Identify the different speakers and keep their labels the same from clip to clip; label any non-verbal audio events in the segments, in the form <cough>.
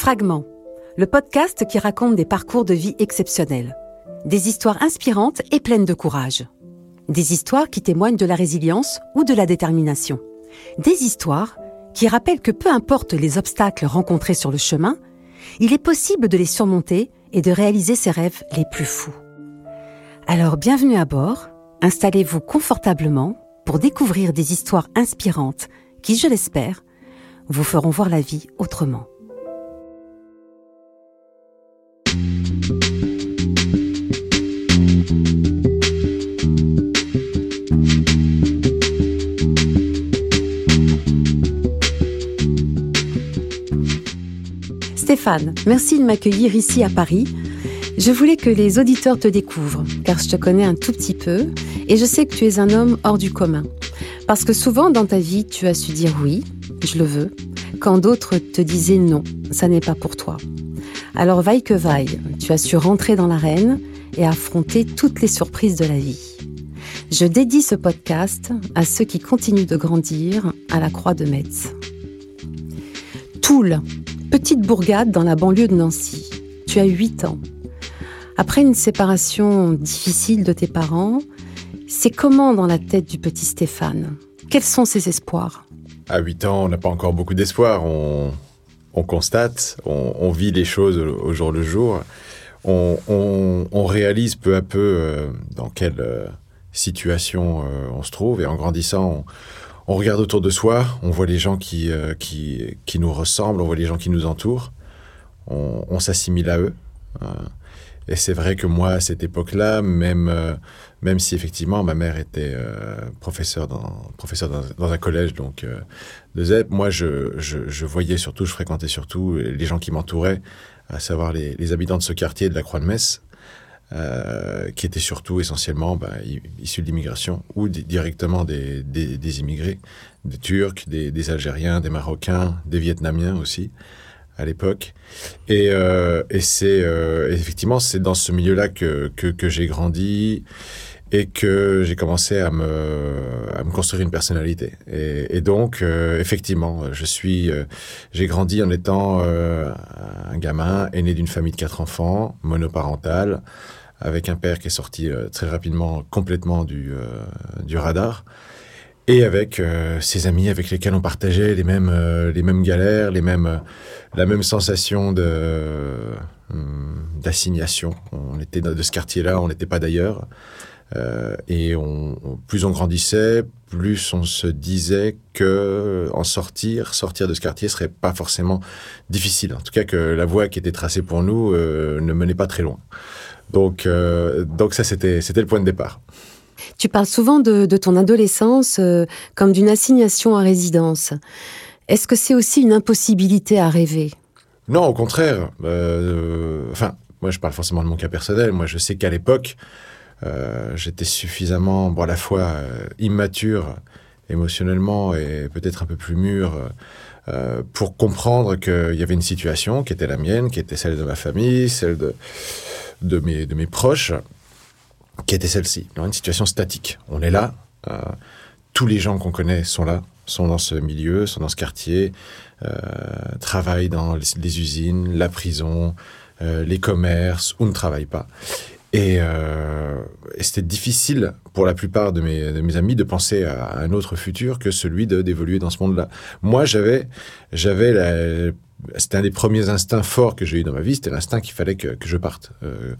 Speaker 1: Fragments, le podcast qui raconte des parcours de vie exceptionnels, des histoires inspirantes et pleines de courage, des histoires qui témoignent de la résilience ou de la détermination, des histoires qui rappellent que peu importe les obstacles rencontrés sur le chemin, il est possible de les surmonter et de réaliser ses rêves les plus fous. Alors bienvenue à bord, installez-vous confortablement pour découvrir des histoires inspirantes qui, je l'espère, vous feront voir la vie autrement. Stéphane, merci de m'accueillir ici à Paris. Je voulais que les auditeurs te découvrent, car je te connais un tout petit peu, et je sais que tu es un homme hors du commun. Parce que souvent dans ta vie, tu as su dire oui, je le veux, quand d'autres te disaient non, ça n'est pas pour toi. Alors vaille que vaille, tu as su rentrer dans l'arène et affronter toutes les surprises de la vie. Je dédie ce podcast à ceux qui continuent de grandir à la Croix de Metz. Toul, petite bourgade dans la banlieue de Nancy. Tu as 8 ans. Après une séparation difficile de tes parents, c'est comment dans la tête du petit Stéphane? Quels sont ses espoirs?
Speaker 2: À 8 ans, on n'a pas encore beaucoup d'espoir. On, constate, on, vit les choses au, jour le jour. On, réalise peu à peu euh, dans quelle euh, situation euh, on se trouve. Et en grandissant, on regarde autour de soi, on voit les gens qui, euh, qui, qui, nous ressemblent, on voit les gens qui nous entourent, on, s'assimile à eux. Euh, et c'est vrai que moi, à cette époque-là, même, euh, même si effectivement ma mère était professeure, dans, professeur dans, un collège donc de ZEP, moi, je, je, voyais surtout, je fréquentais surtout les gens qui m'entouraient, à savoir les, les habitants de ce quartier de la Croix-de-Metz, euh, qui étaient surtout essentiellement bah, issus de l'immigration ou directement des, des, immigrés, des Turcs, des, Algériens, des Marocains, des Vietnamiens aussi à l'époque. Et, euh, et c'est euh, effectivement c'est dans ce milieu-là que, que, j'ai grandi et que j'ai commencé à me, à me construire une personnalité. Et, donc, effectivement, je suis, j'ai grandi en étant un gamin aîné d'une famille de quatre enfants, monoparentale, avec un père qui est sorti euh, très rapidement complètement du, euh, du radar, et avec euh, ses amis avec lesquels on partageait les mêmes, les mêmes galères, les mêmes, la même sensation de d'assignation. On était de ce quartier-là, on n'était pas d'ailleurs. et plus on grandissait, plus on se disait que en sortir, sortir de ce quartier serait pas forcément difficile. En tout cas, que la voie qui était tracée pour nous ne menait pas très loin. Donc, euh, donc ça, c'était, c'était le point de départ.
Speaker 1: Tu parles souvent de, ton adolescence euh, comme d'une assignation à résidence. Est-ce que c'est aussi une impossibilité à rêver?
Speaker 2: Non, au contraire. Euh, enfin, moi, je parle forcément de mon cas personnel. Moi, je sais qu'à l'époque, j'étais suffisamment, bon, à la fois immature émotionnellement et peut-être un peu plus mûr pour comprendre qu'il y avait une situation qui était la mienne, qui était celle de ma famille, celle de de mes, de mes proches, qui était celle-ci, une situation statique. On est là, euh, tous les gens qu'on connaît sont là, sont dans ce milieu, sont dans ce quartier, euh, travaillent dans les, usines, la prison, euh, les commerces, ou ne travaillent pas. Et, c'était difficile pour la plupart de mes, amis de penser à un autre futur que celui d'évoluer dans ce monde-là. Moi, j'avais, j'avais c'était un des premiers instincts forts que j'ai eu dans ma vie, c'était l'instinct qu'il fallait que, je parte, euh,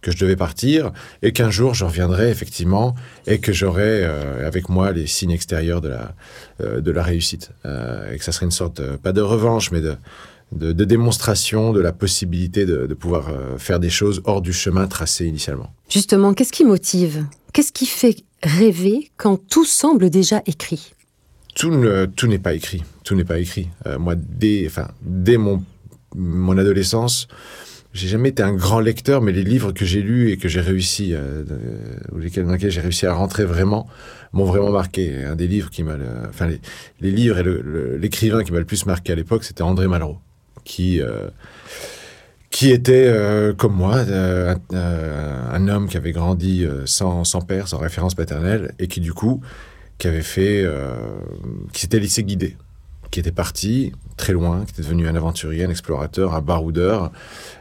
Speaker 2: que je devais partir, et qu'un jour je reviendrais effectivement, et que j'aurais euh, avec moi les signes extérieurs de la, euh, de la réussite, et que ça serait une sorte, pas de revanche, mais de, de, démonstration de la possibilité de, de pouvoir faire des choses hors du chemin tracé initialement.
Speaker 1: Justement, qu'est-ce qui motive? Qu'est-ce qui fait rêver quand tout semble déjà écrit?
Speaker 2: Tout ne, tout n'est pas écrit. Tout n'est pas écrit. Euh, moi, dès, enfin, dès mon, mon adolescence, j'ai jamais été un grand lecteur, mais les livres que j'ai lus et que j'ai réussi, euh, ou lesquels, dans lesquels j'ai réussi à rentrer vraiment, m'ont vraiment marqué. Un des livres qui m'a, enfin, les, livres et l'écrivain qui m'a le plus marqué à l'époque, c'était André Malraux, qui, euh, qui était, euh, comme moi, un, un, homme qui avait grandi sans, sans père, sans référence paternelle, et qui, du coup, qui avait fait, euh, qui s'était laissé guider qui était parti très loin, qui était devenu un aventurier, un explorateur, un baroudeur,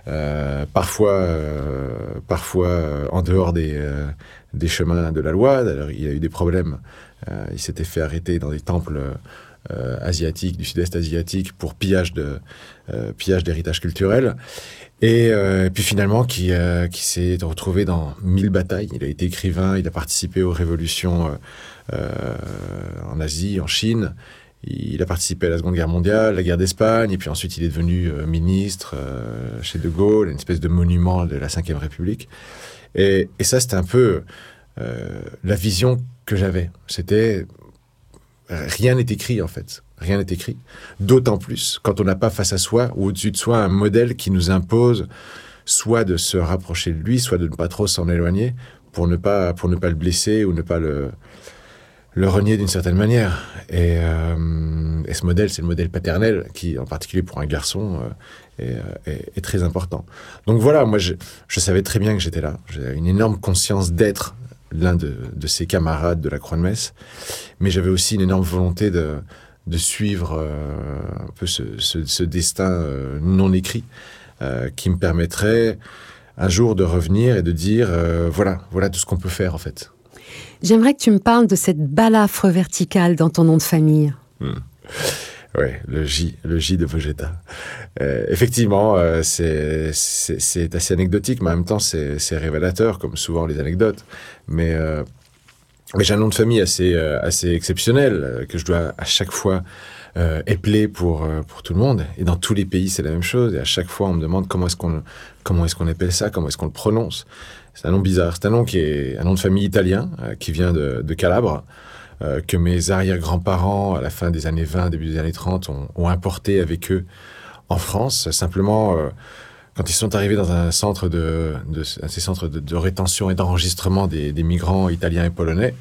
Speaker 2: euh, parfois, euh, parfois euh, en dehors des, des chemins de la loi. Alors, il a eu des problèmes. il s'était fait arrêter dans des temples asiatiques, du sud-est asiatique, pour pillage de pillage d'héritage culturel. Et, puis finalement, qui, qui s'est retrouvé dans mille batailles. Il a été écrivain, il a participé aux révolutions en Asie, en Chine. Il a participé à la Seconde Guerre mondiale, la guerre d'Espagne, et puis ensuite il est devenu euh, ministre euh, chez De Gaulle, une espèce de monument de la Ve République. Et, ça, c'était un peu euh, la vision que j'avais. C'était rien n'est écrit en fait, rien n'est écrit. D'autant plus quand on n'a pas face à soi ou au-dessus de soi un modèle qui nous impose soit de se rapprocher de lui, soit de ne pas trop s'en éloigner pour ne pas pour ne pas le blesser ou ne pas le le renier d'une certaine manière. Euh, et, ce modèle, c'est le modèle paternel qui, en particulier pour un garçon, euh, est, très important. Donc voilà, moi, je, savais très bien que j'étais là. J'avais une énorme conscience d'être l'un de, de, ces camarades de la Croix-de-Metz, mais j'avais aussi une énorme volonté de, de suivre euh, un peu ce, ce destin non écrit qui me permettrait un jour de revenir et de dire voilà, voilà tout ce qu'on peut faire en fait.
Speaker 1: J'aimerais que tu me parles de cette balafre verticale dans ton nom de famille.
Speaker 2: Hmm. Oui, le J, le J de Vegeta. Euh, effectivement, euh, c'est assez anecdotique, mais en même temps, c'est révélateur, comme souvent les anecdotes. Mais, euh, mais j'ai un nom de famille assez, assez exceptionnel, que je dois à chaque fois épeler pour, pour tout le monde. Et dans tous les pays, c'est la même chose. Et à chaque fois, on me demande comment est-ce qu'on comment est appelle ça, comment est-ce qu'on le prononce. C'est un nom bizarre. C'est un nom qui est un nom de famille italien qui vient de, Calabre. Euh, que mes arrière-grands-parents, à la fin des années 20, début des années 30, ont, importé avec eux en France. Simplement, euh, quand ils sont arrivés dans un centre de, ces centres de, rétention et d'enregistrement des, migrants italiens et polonais,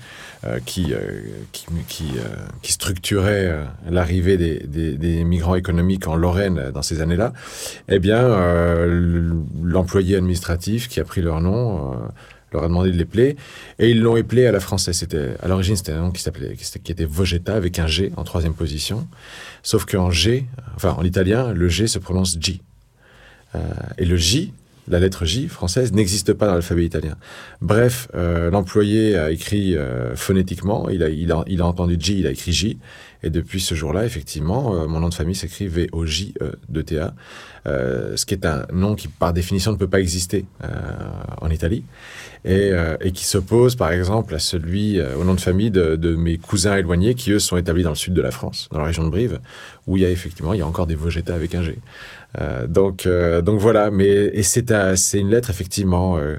Speaker 2: euh, qui, euh, qui, qui, euh, qui, structurait l'arrivée des, des, des, migrants économiques en Lorraine dans ces années-là, eh bien, l'employé administratif qui a pris leur nom leur a demandé de plaire et ils l'ont éplé à la française. C'était à l'origine c'était un nom qui s'appelait qui, était Vogetta avec un G en troisième position, sauf qu'en G, enfin en italien, le G se prononce G et le J la lettre J française n'existe pas dans l'alphabet italien. Bref, euh, l'employé a écrit euh, phonétiquement, il a, il, a, il a entendu J, il a écrit J, et depuis ce jour-là, effectivement, euh, mon nom de famille s'écrit V-O-J-E-D-T-A, ce qui est un nom qui, par définition, ne peut pas exister en Italie, et, et qui s'oppose, par exemple, à celui, au nom de famille de, de, mes cousins éloignés, qui, eux, sont établis dans le sud de la France, dans la région de Brive, où il y a effectivement, il y a encore des Vogetta avec un G. Euh, donc, euh, donc voilà, mais c'est une lettre effectivement euh,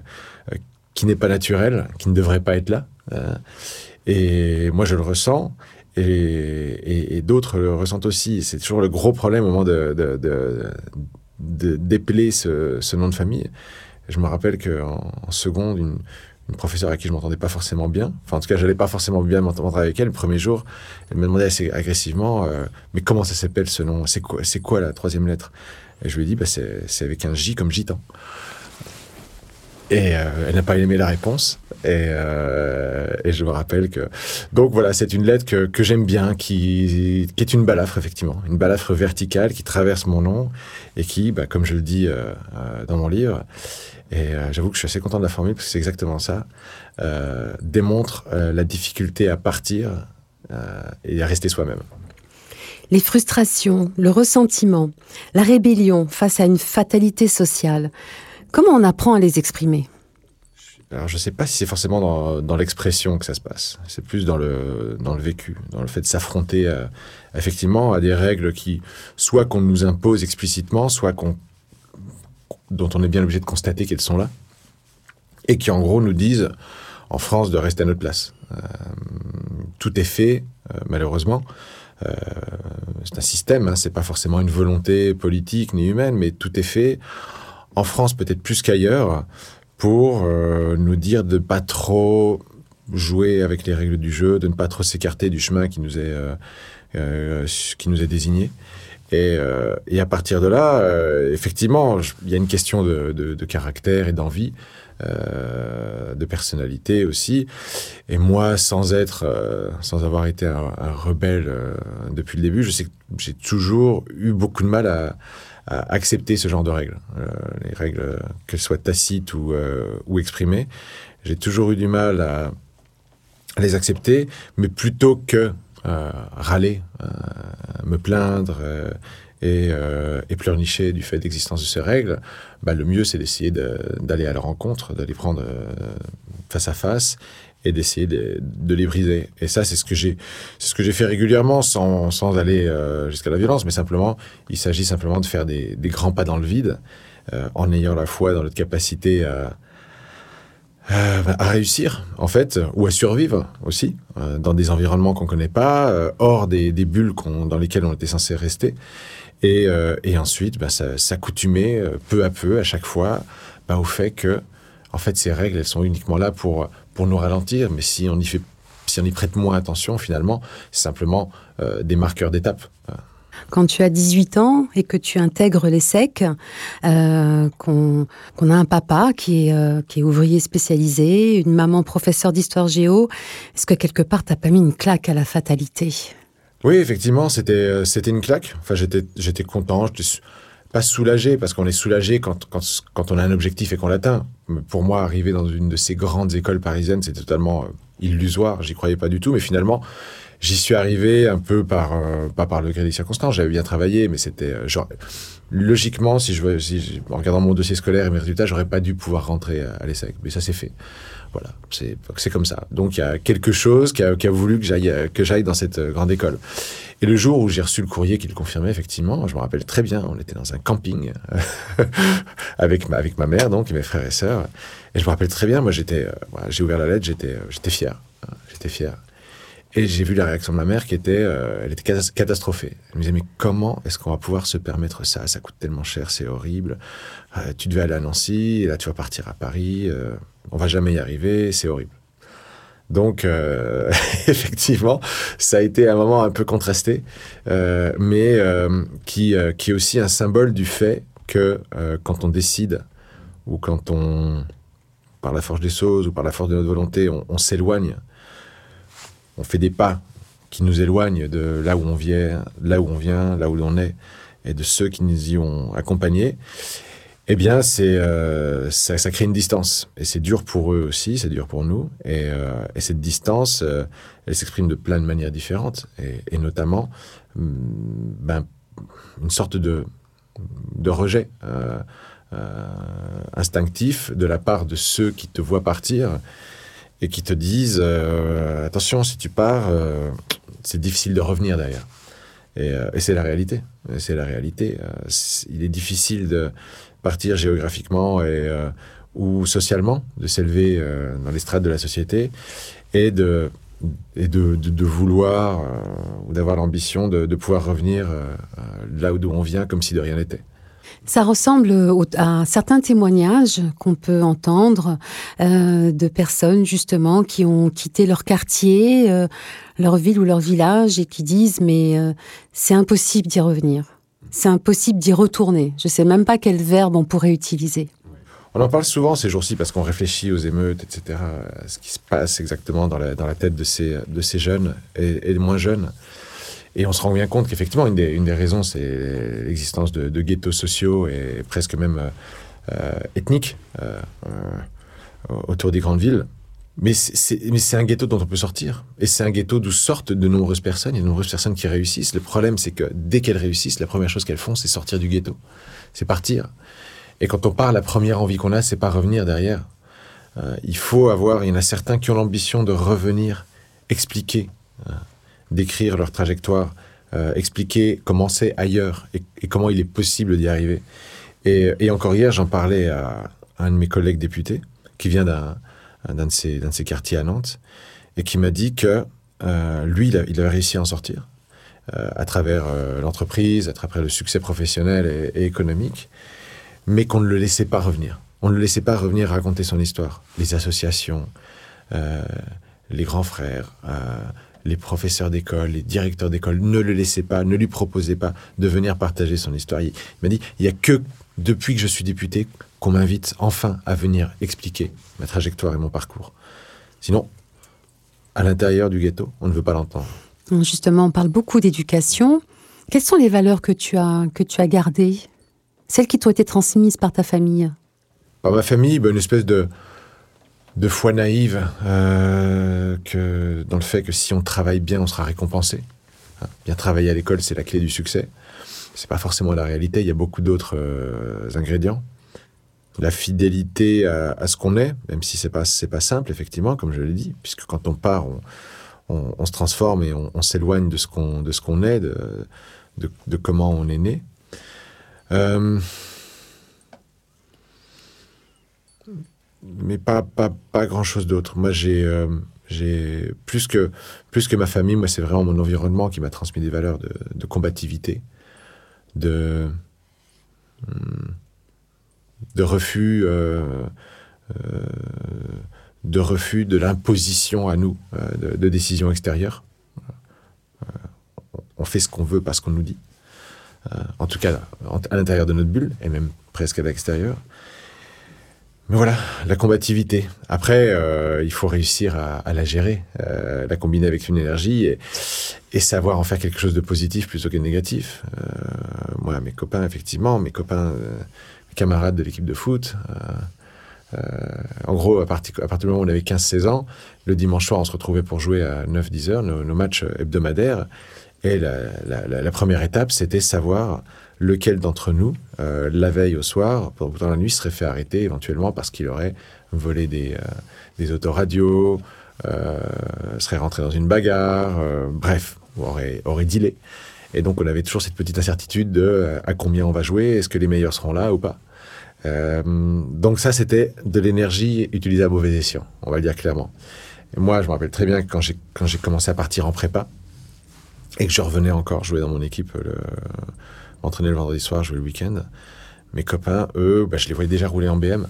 Speaker 2: qui n'est pas naturelle, qui ne devrait pas être là. et moi, je le ressens. Et, d'autres le ressentent aussi. C'est toujours le gros problème au moment de, de, d'épeler ce, nom de famille. Je me rappelle qu'en en seconde, une, professeure à qui je m'entendais pas forcément bien, enfin en tout cas, j'allais pas forcément bien m'entendre avec elle. Le premier jour, elle me demandait assez agressivement, mais comment ça s'appelle ce nom? C'est quoi la troisième lettre? Et je lui ai dit, bah, c'est avec un J comme gitan. Et euh, elle n'a pas aimé la réponse. Et, euh, et, je me rappelle que... Donc voilà, c'est une lettre que, j'aime bien, qui, qui, est une balafre, effectivement. Une balafre verticale qui traverse mon nom et qui, bah, comme je le dis euh, dans mon livre, et j'avoue que je suis assez content de la formule parce que c'est exactement ça, démontre la difficulté à partir et à rester soi-même
Speaker 1: les frustrations, le ressentiment, la rébellion face à une fatalité sociale. Comment on apprend à les exprimer?
Speaker 2: Alors, je ne sais pas si c'est forcément dans, l'expression que ça se passe. C'est plus dans le, dans le vécu, dans le fait de s'affronter effectivement à des règles qui, soit qu'on nous impose explicitement, soit qu'on, dont on est bien obligé de constater qu'elles sont là, et qui en gros nous disent, en France, de rester à notre place. Euh, tout est fait, euh, malheureusement, euh, c'est un système, hein, c'est pas forcément une volonté politique ni humaine, mais tout est fait en France peut-être plus qu'ailleurs pour euh, nous dire de pas trop jouer avec les règles du jeu, de ne pas trop s'écarter du chemin qui nous est euh, qui nous est désigné. Et, à partir de là, effectivement, il y a une question de caractère et d'envie. Euh, de personnalité aussi. Et moi, sans être, euh, sans avoir été un, rebelle euh, depuis le début, je sais que j'ai toujours eu beaucoup de mal à, accepter ce genre de règles, les règles qu'elles soient tacites ou, ou exprimées. J'ai toujours eu du mal à, les accepter, mais plutôt que râler, me plaindre et, euh, et pleurnicher du fait d'existence de ces règles, bah, le mieux c'est d'essayer d'aller à la rencontre, d'aller prendre euh, face à face et d'essayer de, de, les briser. Et ça, c'est ce que j'ai, ce fait régulièrement, sans, sans aller euh, jusqu'à la violence, mais simplement, il s'agit simplement de faire des, grands pas dans le vide, en ayant la foi dans notre capacité à, réussir, en fait, ou à survivre aussi, dans des environnements qu'on connaît pas, hors des, des bulles dans lesquelles on était censé rester. Et, euh, et ensuite, bah, s'accoutumer euh, peu à peu, à chaque fois, bah, au fait que, en fait, ces règles, elles sont uniquement là pour, pour nous ralentir. Mais si on y fait, si on y prête moins attention, finalement, c'est simplement euh, des marqueurs d'étape.
Speaker 1: Quand tu as 18 ans et que tu intègres les SEC, qu'on qu a un papa qui est, qui est ouvrier spécialisé, une maman professeure d'histoire géo, est-ce que quelque part t'as pas mis une claque à la fatalité?
Speaker 2: Oui, effectivement, c'était euh, c'était une claque. Enfin, j'étais j'étais content, pas soulagé parce qu'on est soulagé quand, quand, quand on a un objectif et qu'on l'atteint. Pour moi, arriver dans une de ces grandes écoles parisiennes, c'est totalement euh, illusoire. J'y croyais pas du tout, mais finalement, j'y suis arrivé un peu par euh, pas par le gré des circonstances. J'avais bien travaillé, mais c'était genre logiquement, si je, si en regardant mon dossier scolaire et mes résultats, j'aurais pas dû pouvoir rentrer à, à l'ESSEC. Mais ça s'est fait. Voilà, c'est comme ça. Donc il y a quelque chose qui a, voulu que j'aille dans cette euh, grande école. Et le jour où j'ai reçu le courrier qui le confirmait, effectivement, je me rappelle très bien, on était dans un camping <laughs> avec, ma, avec ma mère, donc, mes frères et sœurs. Et je me rappelle très bien, moi, euh, j'ai ouvert la lettre, j'étais, euh, fier. Hein, j'étais fier. Et j'ai vu la réaction de ma mère qui était, euh, elle était catastrophée. Elle me disait, mais comment est-ce qu'on va pouvoir se permettre ça? Ça coûte tellement cher, c'est horrible. Euh, tu devais aller à Nancy, et là tu vas partir à Paris. Euh, on va jamais y arriver, c'est horrible. Donc, euh, <laughs> effectivement, ça a été un moment un peu contrasté, euh, mais euh, qui, qui est aussi un symbole du fait que quand on décide, ou quand on, par la force des choses, ou par la force de notre volonté, on, on s'éloigne on fait des pas qui nous éloignent de là où on vient, là où on vient, là où l'on est, et de ceux qui nous y ont accompagnés, eh bien, c'est euh, ça, ça, crée une distance. Et c'est dur pour eux aussi, c'est dur pour nous. Et, euh, et cette distance, euh, elle s'exprime de plein de manières différentes, et, notamment mm, ben, une sorte de, de rejet instinctif de la part de ceux qui te voient partir et qui te disent attention, si tu pars, c'est difficile de revenir derrière. Et, et c'est la réalité. C'est la réalité. Il est difficile de partir géographiquement et, euh, ou socialement, de s'élever euh, dans les strates de la société et de, et de, vouloir ou d'avoir l'ambition de, pouvoir revenir là d'où on vient comme si de rien n'était.
Speaker 1: Ça ressemble à certains témoignages qu'on peut entendre euh, de personnes justement qui ont quitté leur quartier, euh, leur ville ou leur village et qui disent mais euh, c'est impossible d'y revenir. C'est impossible d'y retourner. Je ne sais même pas quel verbe on pourrait utiliser.
Speaker 2: On en parle souvent ces jours-ci parce qu'on réfléchit aux émeutes, etc., à ce qui se passe exactement dans la, tête de ces, jeunes et, des moins jeunes. Et on se rend bien compte qu'effectivement, une des, raisons, c'est l'existence de, ghettos sociaux et presque même euh, ethniques euh, euh, autour des grandes villes. Mais c'est un ghetto dont on peut sortir. Et c'est un ghetto d'où sortent de nombreuses personnes. A de nombreuses personnes qui réussissent. Le problème, c'est que dès qu'elles réussissent, la première chose qu'elles font, c'est sortir du ghetto. C'est partir. Et quand on part, la première envie qu'on a, c'est pas revenir derrière. Euh, il faut avoir, il y en a certains qui ont l'ambition de revenir expliquer. Euh, décrire leur trajectoire, euh, expliquer comment c'est ailleurs et, et, comment il est possible d'y arriver. Et, et, encore hier, j'en parlais à, un de mes collègues députés qui vient d'un de, ces, de ces quartiers à Nantes et qui m'a dit que euh, lui, il a, il a, réussi à en sortir euh, à travers euh, l'entreprise, à travers le succès professionnel et, économique, mais qu'on ne le laissait pas revenir. On ne le laissait pas revenir raconter son histoire. Les associations, euh, les grands frères, euh, les professeurs d'école, les directeurs d'école ne le laissaient pas, ne lui proposaient pas de venir partager son histoire. Il, m'a dit, il n'y a que depuis que je suis député qu'on m'invite enfin à venir expliquer ma trajectoire et mon parcours. Sinon, à l'intérieur du ghetto, on ne veut pas l'entendre.
Speaker 1: Justement, on parle beaucoup d'éducation. Quelles sont les valeurs que tu as, que tu as gardées? Celles qui t'ont été transmises par ta famille?
Speaker 2: Par ma famille, ben, une espèce de, de foi naïve euh, que, dans le fait que si on travaille bien, on sera récompensé. Hein, bien travailler à l'école, c'est la clé du succès. C'est pas forcément la réalité. Il y a beaucoup d'autres euh, ingrédients. La fidélité à, ce qu'on est, même si c'est pas c'est pas simple effectivement, comme je l'ai dit, puisque quand on part, on, se transforme et on, s'éloigne de ce qu'on de ce qu'on est, de, de, comment on est né. Euh, mais pas, pas, pas grand-chose d'autre. Moi, j'ai, euh, j'ai plus, que, plus que ma famille, moi, c'est vraiment mon environnement qui m'a transmis des valeurs de, de combativité, de, hmm, de refus, euh, euh, de refus de l'imposition à nous de, de, décisions extérieures. on fait ce qu'on veut, pas ce qu'on nous dit. en tout cas, à l'intérieur de notre bulle, et même presque à l'extérieur. Mais voilà, la combativité. Après, euh, il faut réussir à, la gérer, euh, la combiner avec une énergie et, savoir en faire quelque chose de positif plutôt que de négatif. Euh, moi, mes copains, effectivement, mes copains, camarades de l'équipe de foot, en gros, à partir, du moment où on avait 15-16 ans, le dimanche soir, on se retrouvait pour jouer à 9-10 heures, nos, matchs hebdomadaires. Et la, première étape, c'était savoir lequel d'entre nous, euh, la veille au soir, pendant la nuit, serait fait arrêter éventuellement parce qu'il aurait volé des, euh, autoradios, euh, serait rentré dans une bagarre, bref, aurait, aurait dealé. Et donc on avait toujours cette petite incertitude de à combien on va jouer, est-ce que les meilleurs seront là ou pas. Donc ça, c'était de l'énergie utilisée à mauvais escient, on va le dire clairement. Et moi, je me rappelle très bien quand j'ai commencé à partir en prépa, et que je revenais encore jouer dans mon équipe le, entraîner le vendredi soir, jouer le week-end. Mes copains, eux, bah, je les voyais déjà rouler en BM.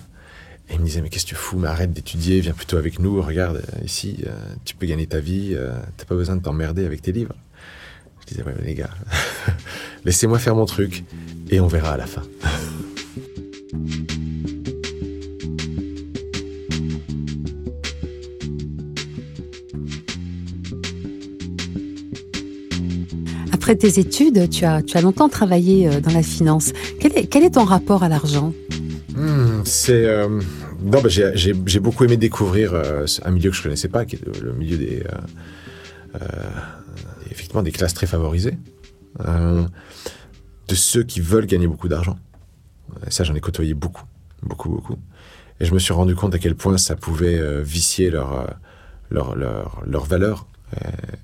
Speaker 2: Et ils me disaient, mais qu'est-ce que tu fous? Mais arrête d'étudier, viens plutôt avec nous, regarde, euh, ici, euh, tu peux gagner ta vie, euh, t'as pas besoin de t'emmerder avec tes livres. Je disais, ouais, mais les gars, <laughs> laissez-moi faire mon truc, et on verra à la fin. <laughs>
Speaker 1: après tes études, tu as, tu as longtemps travaillé euh, dans la finance. Quel est, quel est ton rapport à l'argent?
Speaker 2: Hmm, C'est euh, non, bah, j'ai beaucoup aimé découvrir euh, un milieu que je connaissais pas, qui est le, milieu des effectivement des classes très favorisées, de ceux qui veulent gagner beaucoup d'argent. Ça, j'en ai côtoyé beaucoup, beaucoup, beaucoup. Et je me suis rendu compte à quel point ça pouvait vicier leur, leur, leur, leur valeur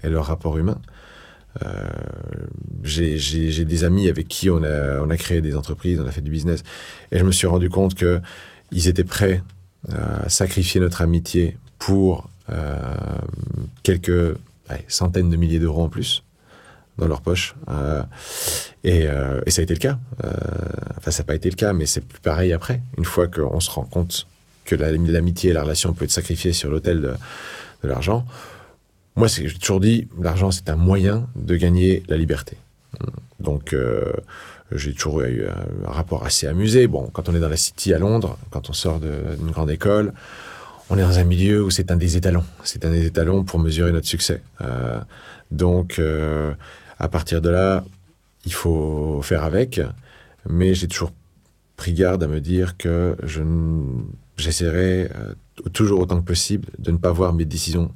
Speaker 2: et leur rapport humain. Euh, j'ai des amis avec qui on a, on a créé des entreprises, on a fait du business, et je me suis rendu compte que ils étaient prêts à sacrifier notre amitié pour euh, quelques centaines de milliers d'euros en plus dans leur poche. Euh, et, et, ça a été le cas. enfin, ça n'a pas été le cas, mais c'est plus pareil après. Une fois qu'on se rend compte que l'amitié et la relation peut être sacrifiées sur l'autel de, de l'argent, moi, j'ai toujours dit, l'argent, c'est un moyen de gagner la liberté. Donc, euh, j'ai toujours eu un rapport assez amusé. Bon, quand on est dans la City à Londres, quand on sort d'une grande école, on est dans un milieu où c'est un des étalons. C'est un des étalons pour mesurer notre succès. Euh, donc, euh, à partir de là, il faut faire avec. Mais j'ai toujours pris garde à me dire que je j'essaierai toujours autant que possible de ne pas voir mes décisions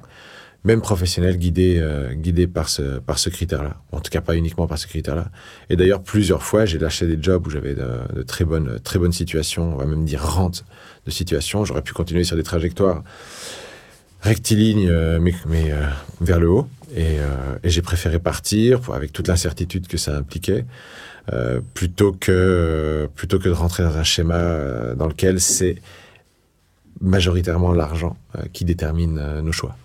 Speaker 2: même professionnel, guidé, euh, guidé par ce, par ce critère-là. En tout cas, pas uniquement par ce critère-là. Et d'ailleurs, plusieurs fois, j'ai lâché des jobs où j'avais de, très, bonnes, très bonnes situations, on va même dire rente de situations. J'aurais pu continuer sur des trajectoires rectilignes, euh, mais, euh, vers le haut. Et, j'ai préféré partir avec toute l'incertitude que ça impliquait. plutôt que plutôt que de rentrer dans un schéma dans lequel c'est majoritairement l'argent qui détermine nos choix.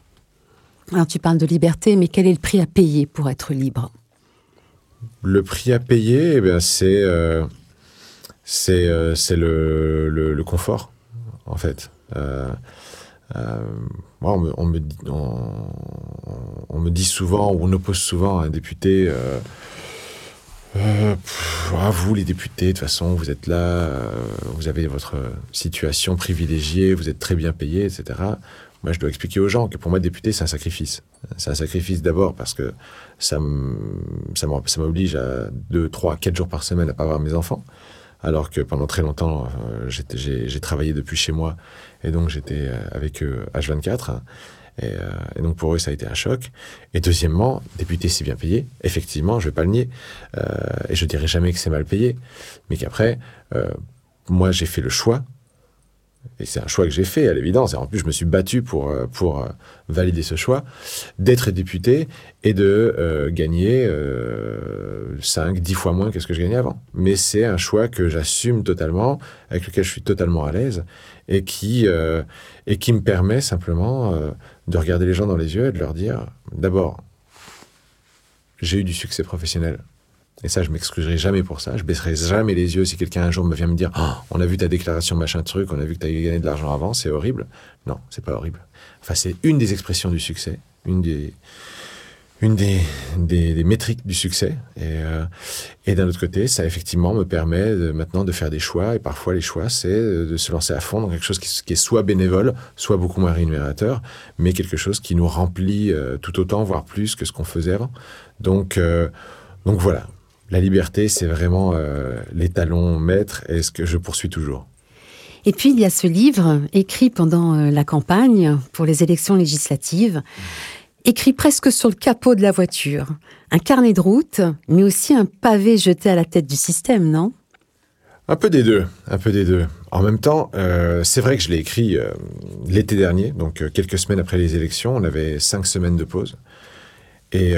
Speaker 1: Alors tu parles de liberté, mais quel est le prix à payer pour être libre?
Speaker 2: Le prix à payer, eh c'est euh, c'est euh, le, le, confort, en fait. Euh, moi, on me, on, me dit, souvent, ou on oppose souvent à un député euh, ah, vous, les députés, de toute façon, vous êtes là, vous avez votre situation privilégiée, vous êtes très bien payé, etc. Moi, je dois expliquer aux gens que pour moi, député, c'est un sacrifice. C'est un sacrifice d'abord parce que ça m'oblige à 2, 3, 4 jours par semaine à pas voir mes enfants. Alors que pendant très longtemps, euh, j'ai travaillé depuis chez moi et donc j'étais avec eux H24. Euh, et, donc pour eux, ça a été un choc. Et deuxièmement, député, c'est bien payé. Effectivement, je vais pas le nier. Euh, et je dirais jamais que c'est mal payé. Mais qu'après, euh, moi, j'ai fait le choix. Et c'est un choix que j'ai fait, à l'évidence. Et en plus, je me suis battu pour, pour valider ce choix, d'être député et de gagner 5, 10 fois moins que ce que je gagnais avant. Mais c'est un choix que j'assume totalement, avec lequel je suis totalement à l'aise et qui, et qui me permet simplement de regarder les gens dans les yeux et de leur dire, d'abord, j'ai eu du succès professionnel. Et ça, je m'excuserai jamais pour ça. Je baisserai jamais les yeux si quelqu'un un jour me vient me dire, oh, on a vu ta déclaration machin truc, on a vu que tu as gagné de l'argent avant, c'est horrible. Non, c'est pas horrible. Enfin, c'est une des expressions du succès, une des, une des, des, métriques du succès. Et, euh, et d'un autre côté, ça effectivement me permet maintenant de faire des choix. Et parfois, les choix, c'est de se lancer à fond dans quelque chose qui, est soit bénévole, soit beaucoup moins rémunérateur, mais quelque chose qui nous remplit euh, tout autant, voire plus que ce qu'on faisait avant. Donc, euh, donc voilà, la liberté, c'est vraiment l'étalon maître et ce que je poursuis toujours.
Speaker 1: Et puis, il y a ce livre écrit pendant la campagne pour les élections législatives écrit presque sur le capot de la voiture. Un carnet de route, mais aussi un pavé jeté à la tête du système, non?
Speaker 2: Un peu des deux, un peu des deux. En même temps, euh, c'est vrai que je l'ai écrit euh, l'été dernier, donc euh, quelques semaines après les élections. On avait cinq semaines de pause. Et,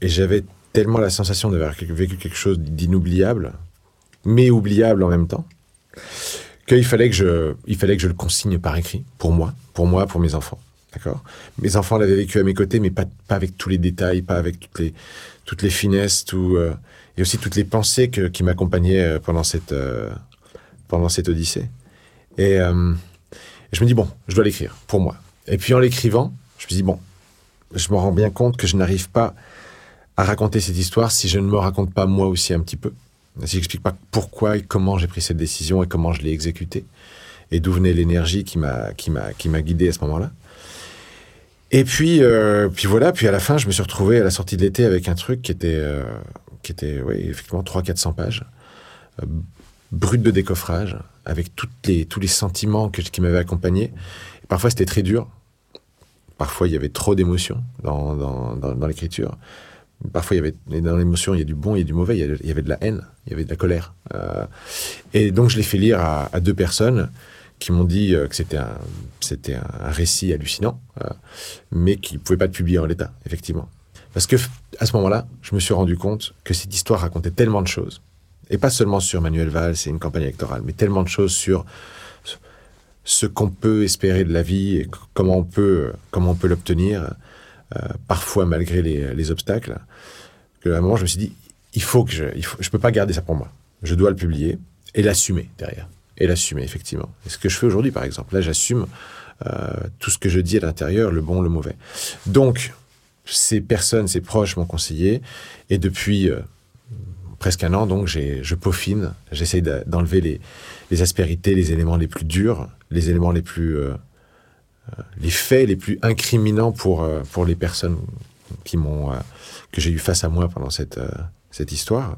Speaker 2: et j'avais tellement la sensation d'avoir vécu quelque chose d'inoubliable, mais oubliable en même temps, qu'il fallait, que je, il fallait que je le consigne par écrit, pour moi, pour moi, pour mes enfants. D'accord? Mes enfants l'avaient vécu à mes côtés, mais pas, avec tous les détails, pas avec toutes les, toutes les finesses, tout, euh, et aussi toutes les pensées que, qui m'accompagnaient euh, pendant cette, euh, pendant cette odyssée. Et, je me dis, bon, je dois l'écrire, pour moi. Et puis en l'écrivant, je me dis, bon, je me rends bien compte que je n'arrive pas à raconter cette histoire si je ne me raconte pas moi aussi un petit peu. Si j'explique pas pourquoi et comment j'ai pris cette décision et comment je l'ai exécutée et d'où venait l'énergie qui m'a qui guidé à ce moment-là. Et puis, euh, puis voilà, puis à la fin, je me suis retrouvé à la sortie de l'été avec un truc qui était, euh, qui était oui, effectivement 300-400 pages, euh, brut de décoffrage, avec toutes les, tous les sentiments qui m'avaient accompagné. parfois, c'était très dur. Parfois, il y avait trop d'émotions dans, dans, l'écriture. Parfois, il y avait, dans l'émotion, il y a du bon, il y a du mauvais, il y avait de la haine, il y avait de la colère. et donc, je l'ai fait lire à, deux personnes qui m'ont dit euh, que c'était un, récit hallucinant, euh, mais qui ne pouvait pas être publié en l'état, effectivement. Parce que à ce moment-là, je me suis rendu compte que cette histoire racontait tellement de choses, et pas seulement sur Manuel Valls et une campagne électorale, mais tellement de choses sur ce qu'on peut espérer de la vie et comment on peut, l'obtenir, euh, parfois malgré les, les obstacles, que à un moment je me suis dit, il faut que je, je peux pas garder ça pour moi. Je dois le publier et l'assumer derrière et l'assumer, effectivement. Et ce que je fais aujourd'hui, par exemple. Là, j'assume euh, tout ce que je dis à l'intérieur, le bon, le mauvais. Donc, ces personnes, ces proches m'ont conseillé, et depuis euh, presque un an, donc, je peaufine, j'essaye d'enlever les, aspérités, les éléments les plus durs, les éléments les plus... Euh, les faits les plus incriminants pour, pour les personnes qui m'ont que j'ai eu face à moi pendant cette, cette histoire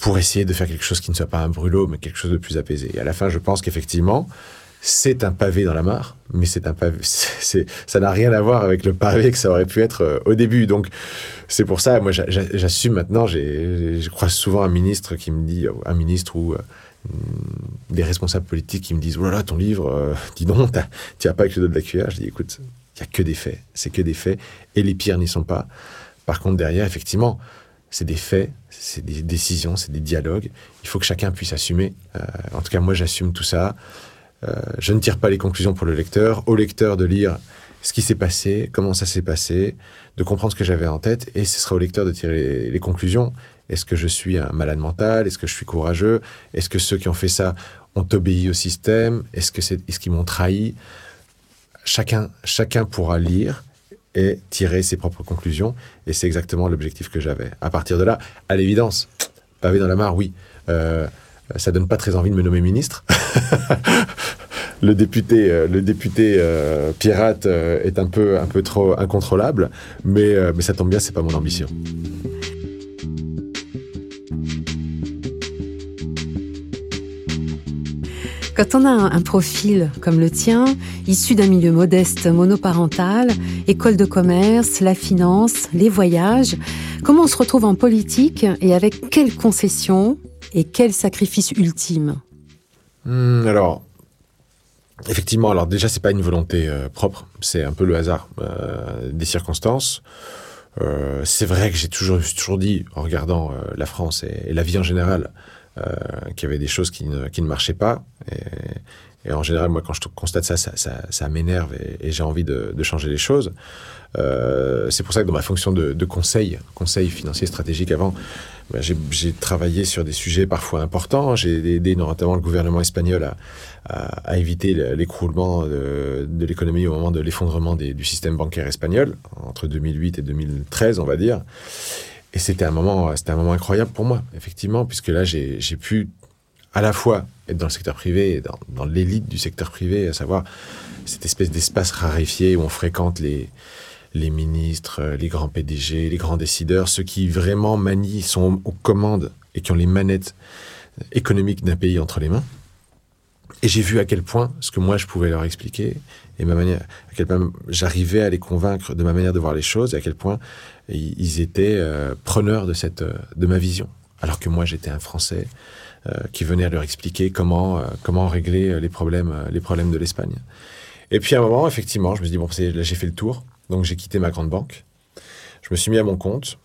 Speaker 2: pour essayer de faire quelque chose qui ne soit pas un brûlot, mais quelque chose de plus apaisé. Et à la fin, je pense qu'effectivement, c'est un pavé dans la mare, mais c'est un pavé, <laughs> c'est, ça n'a rien à voir avec le pavé que ça aurait pu être euh, au début. Donc, c'est pour ça, moi, j'assume maintenant, j'ai, je crois souvent un ministre qui me dit, un ministre ou euh, des responsables politiques qui me disent, oh là là, ton livre, euh, dis donc, tu n'as pas avec le dos de la cuillère. Je dis, écoute, il n'y a que des faits, c'est que des faits, et les pires n'y sont pas. Par contre, derrière, effectivement, c'est des faits, c'est des décisions, c'est des dialogues. Il faut que chacun puisse assumer. Euh, en tout cas, moi, j'assume tout ça. Euh, je ne tire pas les conclusions pour le lecteur. Au lecteur de lire ce qui s'est passé, comment ça s'est passé, de comprendre ce que j'avais en tête, et ce sera au lecteur de tirer les, conclusions. Est-ce que je suis un malade mental? Est-ce que je suis courageux? Est-ce que ceux qui ont fait ça ont obéi au système? Est-ce que c'est, est-ce qu'ils m'ont trahi? Chacun, chacun pourra lire et tirer ses propres conclusions. Et c'est exactement l'objectif que j'avais. À partir de là, à l'évidence, pavé dans la mare, oui. Euh, ça donne pas très envie de me nommer ministre. <laughs> le député, euh, le député euh, pirate euh, est un peu, un peu trop incontrôlable, mais, mais ça tombe bien, c'est pas mon ambition.
Speaker 1: Quand on a un, profil comme le tien, issu d'un milieu modeste monoparental, école de commerce, la finance, les voyages, comment on se retrouve en politique et avec quelles concessions et quel sacrifice ultime?
Speaker 2: Hmm, Alors, effectivement, alors déjà, c'est pas une volonté euh, propre, c'est un peu le hasard euh, des circonstances. Euh, c'est vrai que j'ai toujours, toujours dit, en regardant la France et, la vie en général, qu'il y avait des choses qui ne, marchaient pas. Et, en général, moi, quand je constate ça, ça, m'énerve et, j'ai envie de, changer les choses. Euh, c'est pour ça que dans ma fonction de, conseil, conseil financier stratégique avant, ben, j'ai travaillé sur des sujets parfois importants. J'ai aidé notamment le gouvernement espagnol à, éviter l'écroulement de l'économie au moment de l'effondrement du système bancaire espagnol, entre 2008 et 2013, on va dire. Et c'était un moment, c'était un moment incroyable pour moi, effectivement, puisque là, j'ai pu à la fois être dans le secteur privé et dans, l'élite du secteur privé, à savoir cette espèce d'espace raréfié où on fréquente les ministres, les grands PDG, les grands décideurs, ceux qui vraiment manient, sont aux commandes et qui ont les manettes économiques d'un pays entre les mains. Et j'ai vu à quel point ce que moi je pouvais leur expliquer et ma manière, à quel point j'arrivais à les convaincre de ma manière de voir les choses et à quel point ils étaient euh, preneurs de cette euh, de ma vision. Alors que moi j'étais un Français euh, qui venait à leur expliquer comment comment régler les problèmes les problèmes de l'Espagne. Et puis à un moment effectivement je me suis dit bon là j'ai fait le tour donc j'ai quitté ma grande banque. Je me suis mis à mon compte.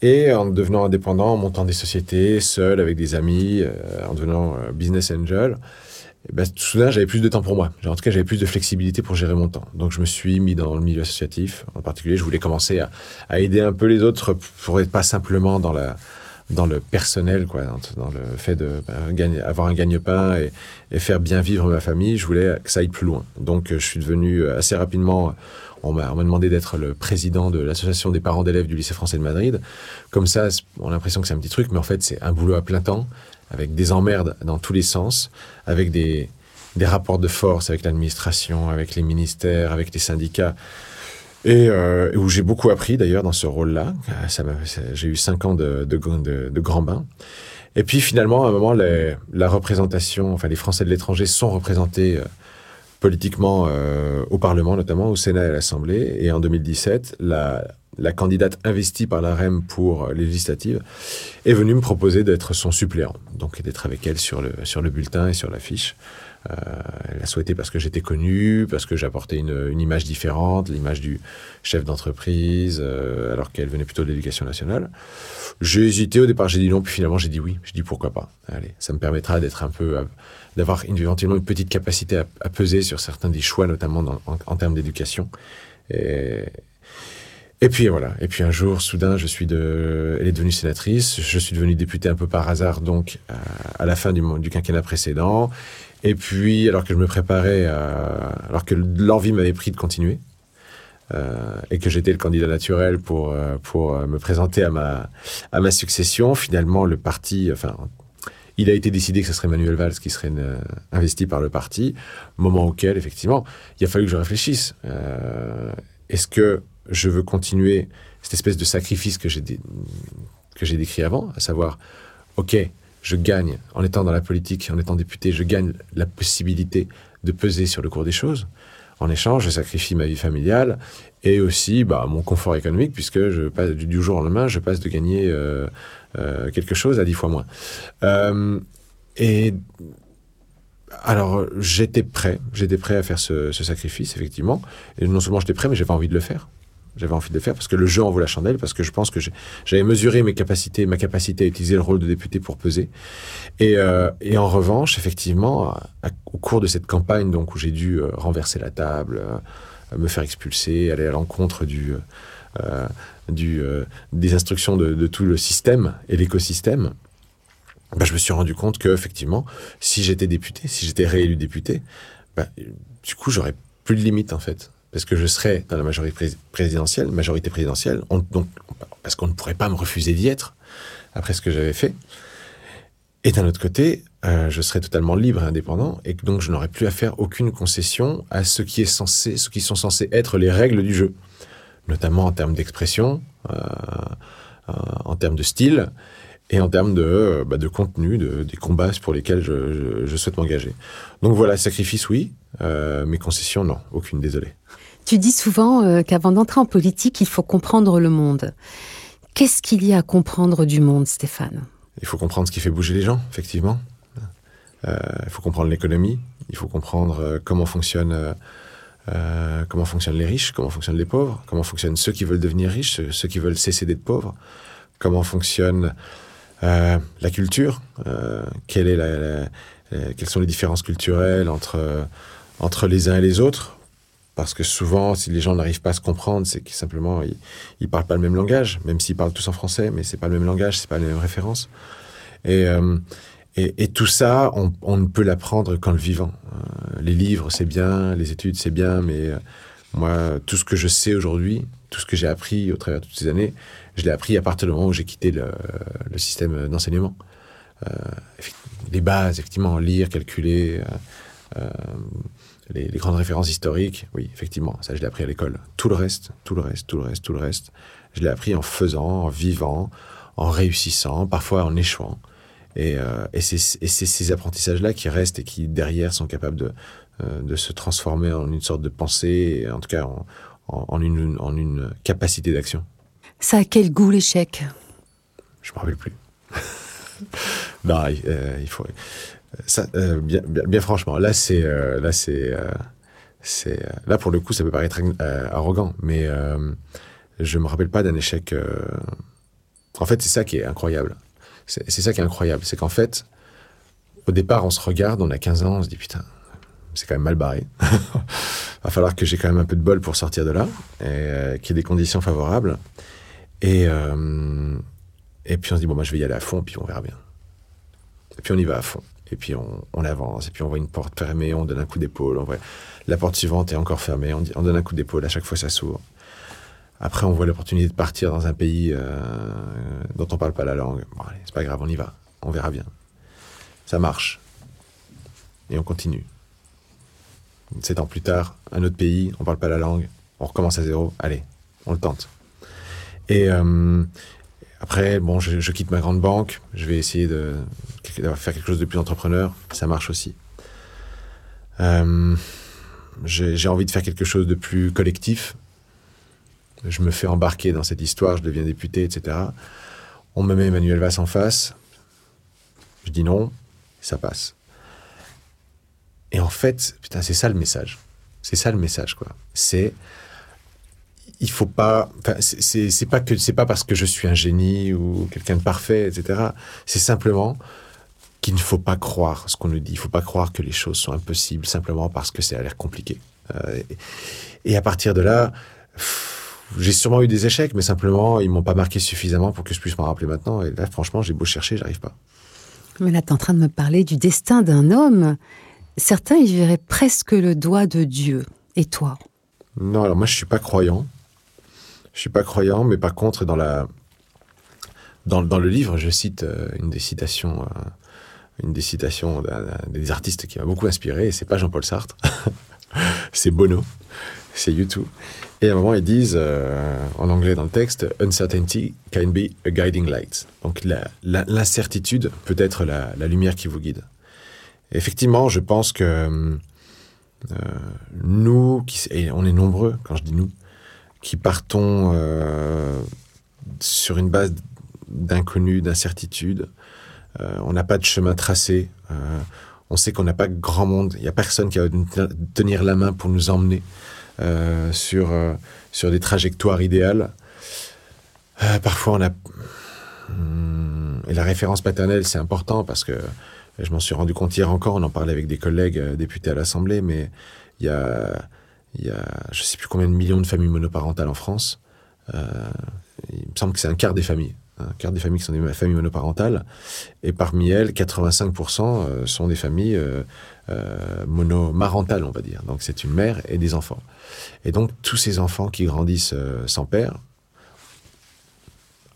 Speaker 2: Et en devenant indépendant, en montant des sociétés, seul, avec des amis, en devenant business angel, ben, soudain, j'avais plus de temps pour moi. En tout cas, j'avais plus de flexibilité pour gérer mon temps. Donc, je me suis mis dans le milieu associatif. En particulier, je voulais commencer à, aider un peu les autres pour être pas simplement dans le personnel, quoi, dans, le fait de ben, gagner, avoir un gagne-pain et, et, faire bien vivre ma famille. Je voulais que ça aille plus loin. Donc, je suis devenu euh, assez rapidement. On m'a demandé d'être le président de l'association des parents d'élèves du lycée français de Madrid. Comme ça, on a l'impression que c'est un petit truc, mais en fait, c'est un boulot à plein temps avec des emmerdes dans tous les sens, avec des, rapports de force avec l'administration, avec les ministères, avec les syndicats. Et euh, où j'ai beaucoup appris d'ailleurs dans ce rôle-là. J'ai eu cinq ans de, grand bain. Et puis finalement, à un moment, les, la représentation, enfin les Français de l'étranger sont représentés euh, politiquement euh, au Parlement, notamment au Sénat et à l'Assemblée. Et en 2017, la, la candidate investie par la REM pour les législatives, est venue me proposer d'être son suppléant, donc d'être avec elle sur le, sur le bulletin et sur l'affiche. Euh, elle a souhaité parce que j'étais connu, parce que j'apportais une, image différente, l'image du chef d'entreprise, euh, alors qu'elle venait plutôt de l'éducation nationale. J'ai hésité au départ, j'ai dit non, puis finalement j'ai dit oui. Je dis pourquoi pas. Allez, ça me permettra d'être un peu, d'avoir éventuellement une petite capacité à, peser sur certains des choix, notamment en, en, termes d'éducation. Et, et puis voilà. Et puis un jour, soudain, je suis de, elle est devenue sénatrice. Je suis devenu député un peu par hasard, donc à, la fin du, quinquennat précédent. Et puis, alors que je me préparais, alors que l'envie m'avait pris de continuer, euh, et que j'étais le candidat naturel pour euh, pour euh, me présenter à ma à ma succession, finalement, le parti, enfin. Il a été décidé que ce serait Manuel Valls qui serait investi par le parti, moment auquel, effectivement, il a fallu que je réfléchisse. Est-ce que je veux continuer cette espèce de sacrifice que j'ai que j'ai décrit avant, à savoir, ok, je gagne en étant dans la politique, en étant député, je gagne la possibilité de peser sur le cours des choses. En échange, je sacrifie ma vie familiale et aussi bah, mon confort économique, puisque je passe du jour au lendemain, je passe de gagner euh, euh, quelque chose à dix fois moins. Euh, et alors, j'étais prêt, j'étais prêt à faire ce, ce, sacrifice, effectivement. Et non seulement j'étais prêt, mais j'avais envie de le faire j'avais envie de faire parce que le jeu en vaut la chandelle, parce que je pense que j'avais mesuré mes capacités, ma capacité à utiliser le rôle de député pour peser. Et, euh, en revanche, effectivement, au cours de cette campagne, donc où j'ai dû euh, renverser la table, euh, me faire expulser, aller à l'encontre du, des instructions de, tout le système et l'écosystème, bah, je me suis rendu compte que effectivement, si j'étais député, si j'étais réélu député, bah, du coup, j'aurais plus de limite en fait, parce que je serai dans la majorité présidentielle, majorité présidentielle, donc parce qu'on ne pourrait pas me refuser d'y être après ce que j'avais fait. Et d'un autre côté, euh, je serais totalement libre et indépendant, et donc je n'aurais plus à faire aucune concession à ce qui est censé, ce qui sont censés être les règles du jeu, notamment en termes d'expression, euh, euh, en termes de style et en termes de, bah, de contenu, de, des combats pour lesquels je, souhaite m'engager. Donc voilà, sacrifice oui, mais concession non, aucune, désolé.
Speaker 1: Tu dis souvent qu'avant d'entrer en politique, il faut comprendre le monde. Qu'est-ce qu'il y a à comprendre du monde, Stéphane?
Speaker 2: Il faut comprendre ce qui fait bouger les gens, effectivement. Euh, il faut comprendre l'économie, il faut comprendre euh, comment fonctionne euh, comment fonctionnent les riches, comment fonctionnent les pauvres, comment fonctionnent ceux qui veulent devenir riches, ceux, qui veulent cesser d'être pauvres, comment fonctionne la culture, quelle est la, quelles sont les différences culturelles entre, entre les uns et les autres. Parce que souvent, si les gens n'arrivent pas à se comprendre, c'est que simplement, ils ne parlent pas le même langage, même s'ils parlent tous en français, mais c'est pas le même langage, c'est pas les mêmes références. Et, et, tout ça, on, ne peut l'apprendre qu'en le vivant. Euh, les livres, c'est bien, les études, c'est bien, mais euh, moi, tout ce que je sais aujourd'hui, tout ce que j'ai appris au travers de toutes ces années, je l'ai appris à partir du moment où j'ai quitté le, système d'enseignement. Euh, les bases, effectivement, lire, calculer, les, les, grandes références historiques, oui, effectivement, ça je l'ai appris à l'école. Tout le reste, tout le reste, tout le reste, tout le reste, je l'ai appris en faisant, en vivant, en réussissant, parfois en échouant. Euh, et, c'est ces apprentissages-là qui restent et qui, derrière, sont capables de, euh, se transformer en une sorte de pensée, en tout cas en, une, capacité d'action.
Speaker 1: Ça a quel goût l'échec?
Speaker 2: Je me rappelle plus. <laughs> non, euh, il faut. Ça, bien, franchement, là c'est là c'est c'est là pour le coup ça peut paraître arrogant, mais je me rappelle pas d'un échec. En fait, c'est ça qui est incroyable. C'est ça qui est incroyable. C'est qu'en fait, au départ, on se regarde, on a 15 ans, on se dit putain, c'est quand même mal barré. <laughs> Va falloir que j'ai quand même un peu de bol pour sortir de là, et euh, qu'il y ait des conditions favorables. Et, euh, et puis on se dit, bon, moi je vais y aller à fond, puis on verra bien. Et puis on y va à fond. Et puis on, avance, et puis on voit une porte fermée, on donne un coup d'épaule, on voit la porte suivante est encore fermée, on, donne un coup d'épaule, à chaque fois ça s'ouvre. Après, on voit l'opportunité de partir dans un pays euh, dont on parle pas la langue. Bon, allez, c'est pas grave, on y va. On verra bien. Ça marche. Et on continue. Sept ans plus tard, un autre pays, on parle pas la langue, on recommence à zéro. Allez, on le tente. Et euh, après, bon, je, quitte ma grande banque. Je vais essayer de, faire quelque chose de plus entrepreneur. Ça marche aussi. Euh, j'ai envie de faire quelque chose de plus collectif je me fais embarquer dans cette histoire, je deviens député, etc. On me met Emmanuel Valls en face. Je dis non, ça passe. Et en fait, putain, c'est ça le message. C'est ça le message, quoi. C'est il faut pas. C'est pas que c'est pas parce que je suis un génie ou quelqu'un de parfait, etc. C'est simplement qu'il ne faut pas croire ce qu'on nous dit. Il ne faut pas croire que les choses sont impossibles simplement parce que ça a l'air compliqué. Euh, et, à partir de là. J'ai sûrement eu des échecs, mais simplement, ils m'ont pas marqué suffisamment pour que je puisse m'en rappeler maintenant. Et là, franchement, j'ai beau chercher, j'arrive pas.
Speaker 1: Mais là, tu es en train de me parler du destin d'un homme. Certains y verraient presque le doigt de Dieu. Et toi?
Speaker 2: Non, alors moi, je suis pas croyant. Je suis pas croyant, mais par contre, dans le livre, je cite euh, une des citations, euh, une des artistes qui m'a beaucoup inspiré. Et c'est pas Jean-Paul Sartre, <laughs> c'est Bono, c'est YouTube. Et à un moment, ils disent, euh, en anglais dans le texte, Uncertainty can be a guiding light. Donc l'incertitude peut être la, lumière qui vous guide. effectivement, je pense que nous, et on est nombreux, quand je dis nous, qui partons euh, sur une base d'inconnu, d'incertitude, on n'a pas de chemin tracé, on sait qu'on n'a pas grand monde, il n'y a personne qui va tenir la main pour nous emmener. Euh, sur, euh, sur des trajectoires idéales. Euh, parfois, on a. Hmm, et la référence paternelle, c'est important parce que je m'en suis rendu compte hier encore, on en parlait avec des collègues députés à l'Assemblée, mais il y a, y a je ne sais plus combien de millions de familles monoparentales en France. il me semble que c'est un quart des familles. un quart des familles qui sont des familles monoparentales, et parmi elles, 85% sont des familles monomarentales, on va dire. Donc c'est une mère et des enfants. Et donc tous ces enfants qui grandissent sans père,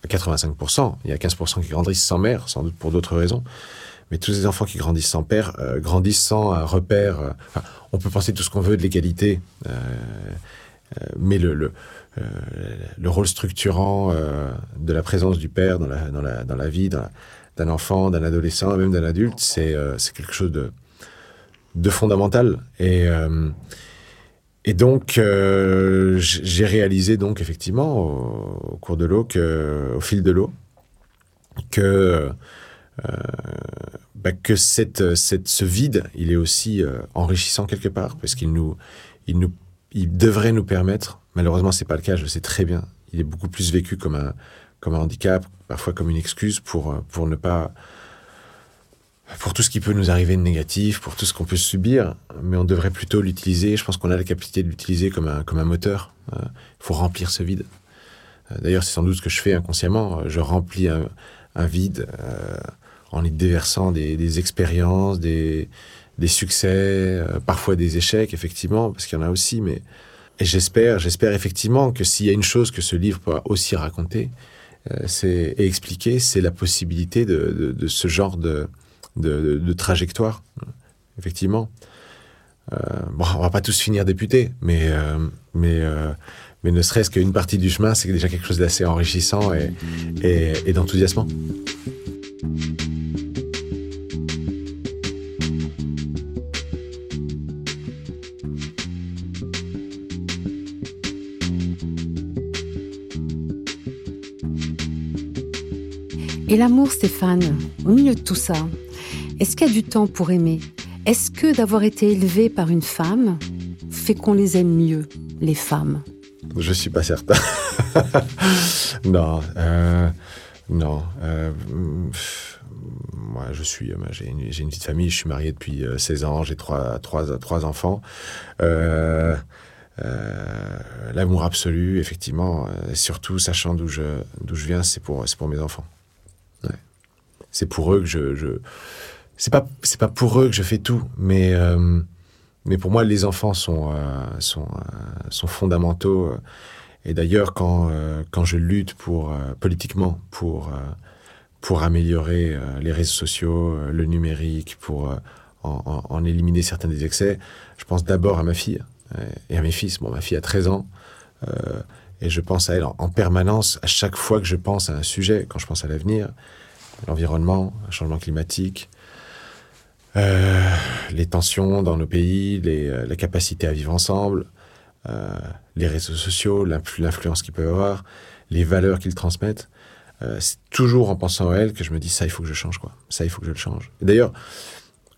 Speaker 2: 85%, il y a 15% qui grandissent sans mère, sans doute pour d'autres raisons, mais tous ces enfants qui grandissent sans père euh, grandissent sans un repère. Euh, on peut penser tout ce qu'on veut de l'égalité, euh, mais le, le, le, rôle structurant de la présence du père dans la, dans la, dans la vie d'un enfant, d'un adolescent, même d'un adulte, c'est quelque chose de, de fondamental. Et, et donc, j'ai réalisé donc effectivement au, au cours de l'eau, au fil de l'eau, que euh, bah, que cette, ce vide, il est aussi euh, enrichissant quelque part, parce qu'il nous, il nous, il devrait nous permettre, malheureusement c'est pas le cas, je le sais très bien, il est beaucoup plus vécu comme un, comme un handicap, parfois comme une excuse pour, euh, pour ne pas, pour tout ce qui peut nous arriver de négatif, pour tout ce qu'on peut subir, mais on devrait plutôt l'utiliser, je pense qu'on a la capacité de l'utiliser comme un, comme un moteur, il faut remplir ce vide. D'ailleurs, c'est sans doute ce que je fais inconsciemment, je remplis un vide en y déversant des, expériences, des, succès, euh, parfois des échecs, effectivement, parce qu'il y en a aussi. Mais j'espère, j'espère effectivement que s'il y a une chose que ce livre peut aussi raconter, euh, et expliquer, c'est la possibilité de, ce genre de, de, trajectoire, effectivement. Euh, bon, on va pas tous finir députés, mais mais mais ne serait-ce qu'une partie du chemin, c'est déjà quelque chose d'assez enrichissant et, et, et d'enthousiasmant.
Speaker 1: Et l'amour, Stéphane, au milieu de tout ça, est-ce qu'il y a du temps pour aimer? Est-ce que d'avoir été élevé par une femme fait qu'on les aime mieux, les femmes?
Speaker 2: Je suis pas certain. <laughs> non, euh, non. Euh, moi, je suis, euh, j'ai une, une, petite famille, je suis marié depuis 16 ans, j'ai trois, trois, trois enfants. L'amour absolu, effectivement, surtout sachant d'où je, je viens, c'est pour, pour mes enfants. C'est pour eux que je, je... c'est pas c'est pas pour eux que je fais tout, mais euh, mais pour moi les enfants sont euh, sont euh, sont fondamentaux. Et d'ailleurs quand quand je lutte pour politiquement pour pour améliorer les réseaux sociaux, le numérique, pour en, en, éliminer certains des excès, je pense d'abord à ma fille et à mes fils. Bon, ma fille a 13 ans. et je pense à elle en, permanence à chaque fois que je pense à un sujet, quand je pense à l'avenir l'environnement, le changement climatique, euh, les tensions dans nos pays, les, euh, la capacité à vivre ensemble, euh, les réseaux sociaux, l'influence qu'ils peuvent avoir, les valeurs qu'ils transmettent. c'est toujours en pensant à elle que je me dis ça, il faut que je change quoi. Ça, il faut que je le change. D'ailleurs,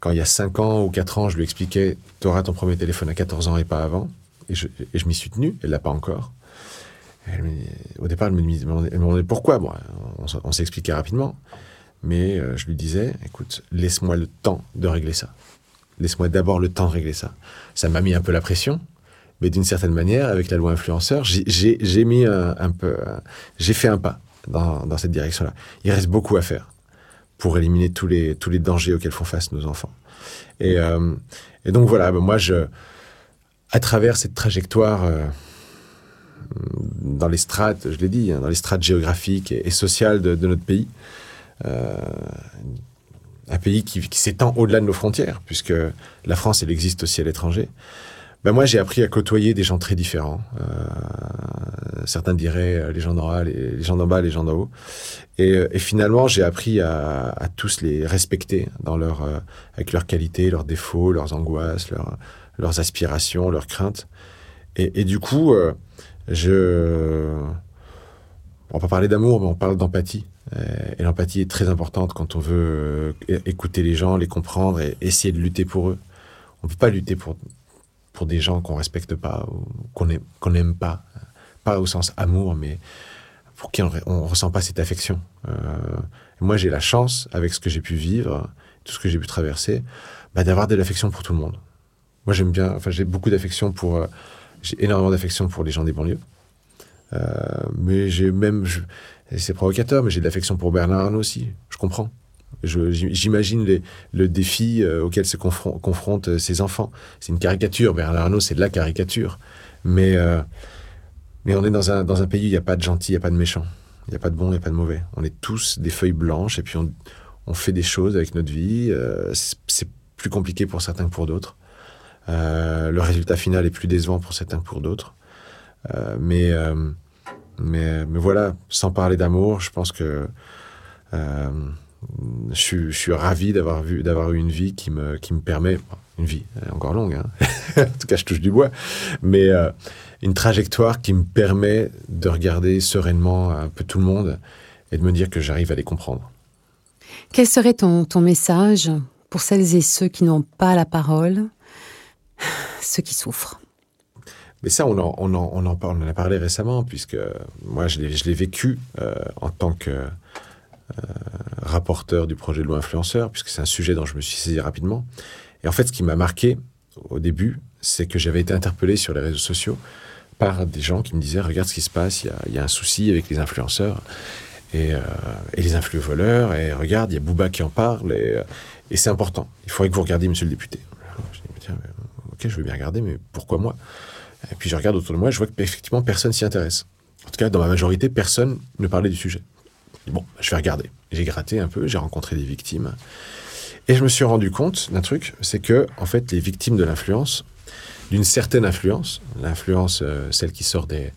Speaker 2: quand il y a 5 ans ou 4 ans, je lui expliquais, tu auras ton premier téléphone à 14 ans et pas avant. Et je, m'y suis tenu, elle l'a pas encore. au départ, elle me demandait, pourquoi. On, on s'est expliqué rapidement. Mais euh, je lui disais, écoute, laisse-moi le temps de régler ça. Laisse-moi d'abord le temps de régler ça. Ça m'a mis un peu la pression, mais d'une certaine manière, avec la loi influenceur, j'ai mis un, peu, j'ai fait un pas dans, cette direction-là. Il reste beaucoup à faire pour éliminer tous les, dangers auxquels font face nos enfants. Et, euh, donc voilà, ben moi, à travers cette trajectoire euh, dans les strates, je l'ai dit, hein, dans les strates géographiques et, sociales de, notre pays, euh, un pays qui, s'étend au-delà de nos frontières, puisque la France, elle existe aussi à l'étranger. Ben moi, j'ai appris à côtoyer des gens très différents. Euh, certains diraient euh, les gens d'en bas, les, gens d'en bas, les gens d'en haut. Et, finalement, j'ai appris à, tous les respecter dans leur, avec leurs qualités, leurs défauts, leurs angoisses, leurs aspirations, leurs craintes. Et du coup, je, on va pas parler d'amour, mais on parle d'empathie. Euh, et l'empathie est très importante quand on veut euh, écouter les gens, les comprendre et essayer de lutter pour eux. On ne peut pas lutter pour, pour des gens qu'on respecte pas ou qu'on n'aime pas. Pas au sens amour, mais pour qui on ne ressent pas cette affection. Euh, moi, j'ai la chance, avec ce que j'ai pu vivre, tout ce que j'ai pu traverser, bah, d'avoir de l'affection pour tout le monde. Moi, j'aime bien, enfin, j'ai beaucoup d'affection pour, j'ai énormément d'affection pour les gens des banlieues. Mais j'ai même, c'est provocateur, mais j'ai de l'affection pour Bernard Arnault aussi. Je comprends. J'imagine le défi auquel se confrontent ses enfants. C'est une caricature. Bernard Arnault, c'est de la caricature. Mais, mais on est dans un, dans un pays où il n'y a pas de gentil, il n'y a pas de méchant. Il n'y a pas de bon, il n'y a pas de mauvais. On est tous des feuilles blanches et puis on, fait des choses avec notre vie. Euh, c'est plus compliqué pour certains que pour d'autres. Euh, le résultat final est plus décevant pour certains que pour d'autres. Euh, mais, mais, mais voilà, sans parler d'amour, je pense que je suis, je, suis, ravi d'avoir vu d'avoir eu une vie qui me qui me permet une vie encore longue hein. <laughs> en tout cas je touche du bois. Mais une trajectoire qui me permet de regarder sereinement un peu tout le monde et de me dire que j'arrive à les comprendre.
Speaker 1: Quel serait ton, ton message pour celles et ceux qui n'ont pas la parole, ceux qui souffrent
Speaker 2: mais ça, on en, a parlé récemment, puisque moi, je l'ai vécu euh, en tant que euh, rapporteur du projet de loi influenceur, puisque c'est un sujet dont je me suis saisi rapidement. Et en fait, ce qui m'a marqué au début, c'est que j'avais été interpellé sur les réseaux sociaux par des gens qui me disaient Regarde ce qui se passe, il y a, un souci avec les influenceurs. Euh, et, les influx voleurs, et regarde, il y a Bouba qui en parle, et, euh, et c'est important. Il faudrait que vous regardiez, monsieur le député. Je dis, tiens, ok, je veux bien regarder, mais pourquoi moi? Et puis je regarde autour de moi, je vois qu'effectivement, personne s'y intéresse. En tout cas, dans ma majorité, personne ne parlait du sujet. Bon, je vais regarder. J'ai gratté un peu, j'ai rencontré des victimes. Et je me suis rendu compte d'un truc, c'est que, en fait, les victimes de l'influence, d'une certaine influence, l'influence, euh, celle qui sort euh,